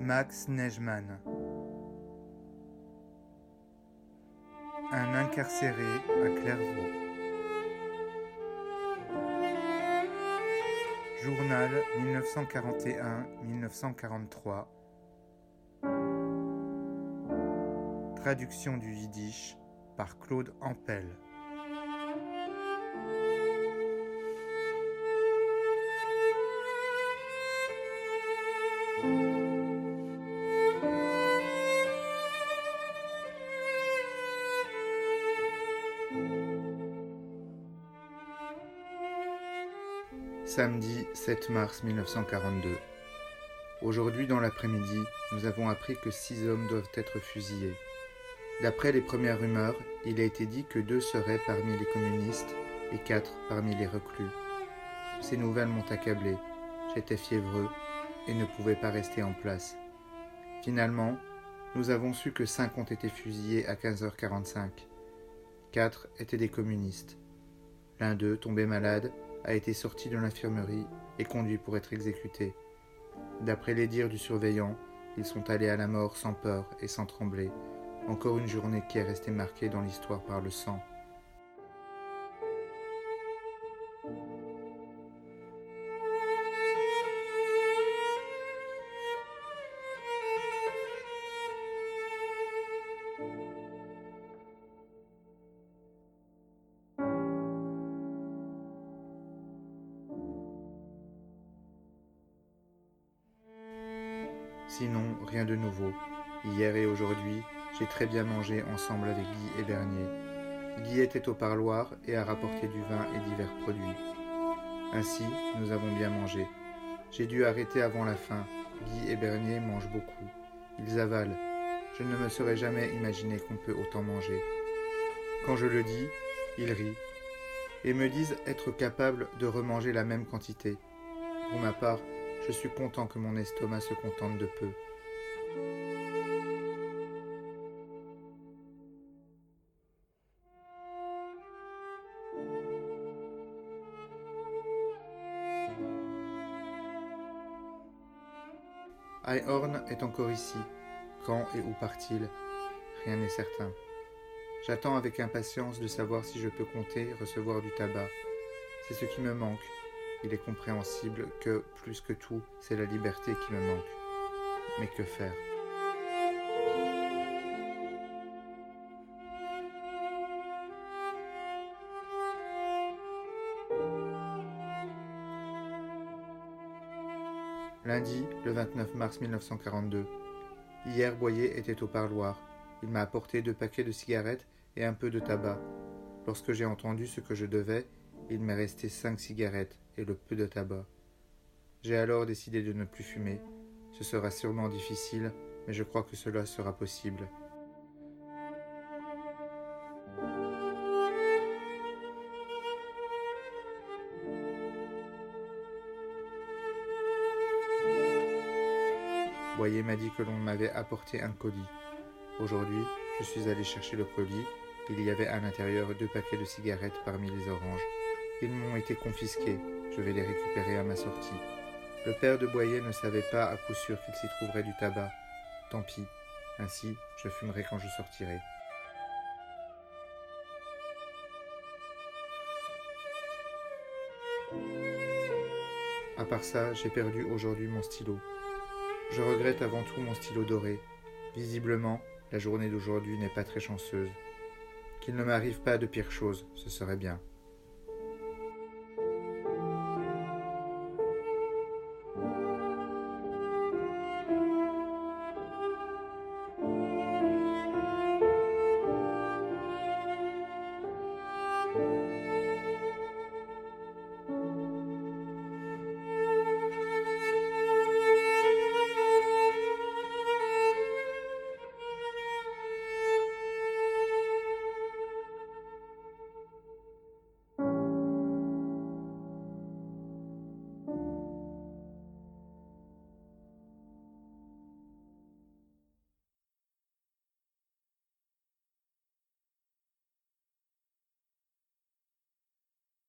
Max Neigemann. Un incarcéré à Clairvaux. Journal 1941-1943. Traduction du yiddish par Claude Ampel. Samedi 7 mars 1942. Aujourd'hui dans l'après-midi, nous avons appris que six hommes doivent être fusillés. D'après les premières rumeurs, il a été dit que deux seraient parmi les communistes et quatre parmi les reclus. Ces nouvelles m'ont accablé. J'étais fiévreux et ne pouvais pas rester en place. Finalement, nous avons su que cinq ont été fusillés à 15h45. Quatre étaient des communistes. L'un d'eux, tombé malade, a été sorti de l'infirmerie et conduit pour être exécuté. D'après les dires du surveillant, ils sont allés à la mort sans peur et sans trembler. Encore une journée qui est restée marquée dans l'histoire par le sang. Sinon, rien de nouveau. Hier et aujourd'hui, j'ai très bien mangé ensemble avec Guy et Bernier. Guy était au parloir et a rapporté du vin et divers produits. Ainsi, nous avons bien mangé. J'ai dû arrêter avant la fin. Guy et Bernier mangent beaucoup. Ils avalent. Je ne me serais jamais imaginé qu'on peut autant manger. Quand je le dis, ils rient et me disent être capable de remanger la même quantité. Pour ma part, je suis content que mon estomac se contente de peu. Horn est encore ici. Quand et où part-il? Rien n'est certain. J'attends avec impatience de savoir si je peux compter recevoir du tabac. C'est ce qui me manque. Il est compréhensible que, plus que tout, c'est la liberté qui me manque. Mais que faire? Lundi, le 29 mars 1942. Hier, Boyer était au parloir. Il m'a apporté deux paquets de cigarettes et un peu de tabac. Lorsque j'ai entendu ce que je devais, il m'est resté cinq cigarettes et le peu de tabac. J'ai alors décidé de ne plus fumer. Ce sera sûrement difficile, mais je crois que cela sera possible. Boyer m'a dit que l'on m'avait apporté un colis. Aujourd'hui, je suis allé chercher le colis. Il y avait à l'intérieur deux paquets de cigarettes parmi les oranges. Ils m'ont été confisqués. Je vais les récupérer à ma sortie. Le père de Boyer ne savait pas à coup sûr qu'il s'y trouverait du tabac. Tant pis. Ainsi, je fumerai quand je sortirai. À part ça, j'ai perdu aujourd'hui mon stylo. Je regrette avant tout mon stylo doré. Visiblement, la journée d'aujourd'hui n'est pas très chanceuse. Qu'il ne m'arrive pas de pire chose, ce serait bien.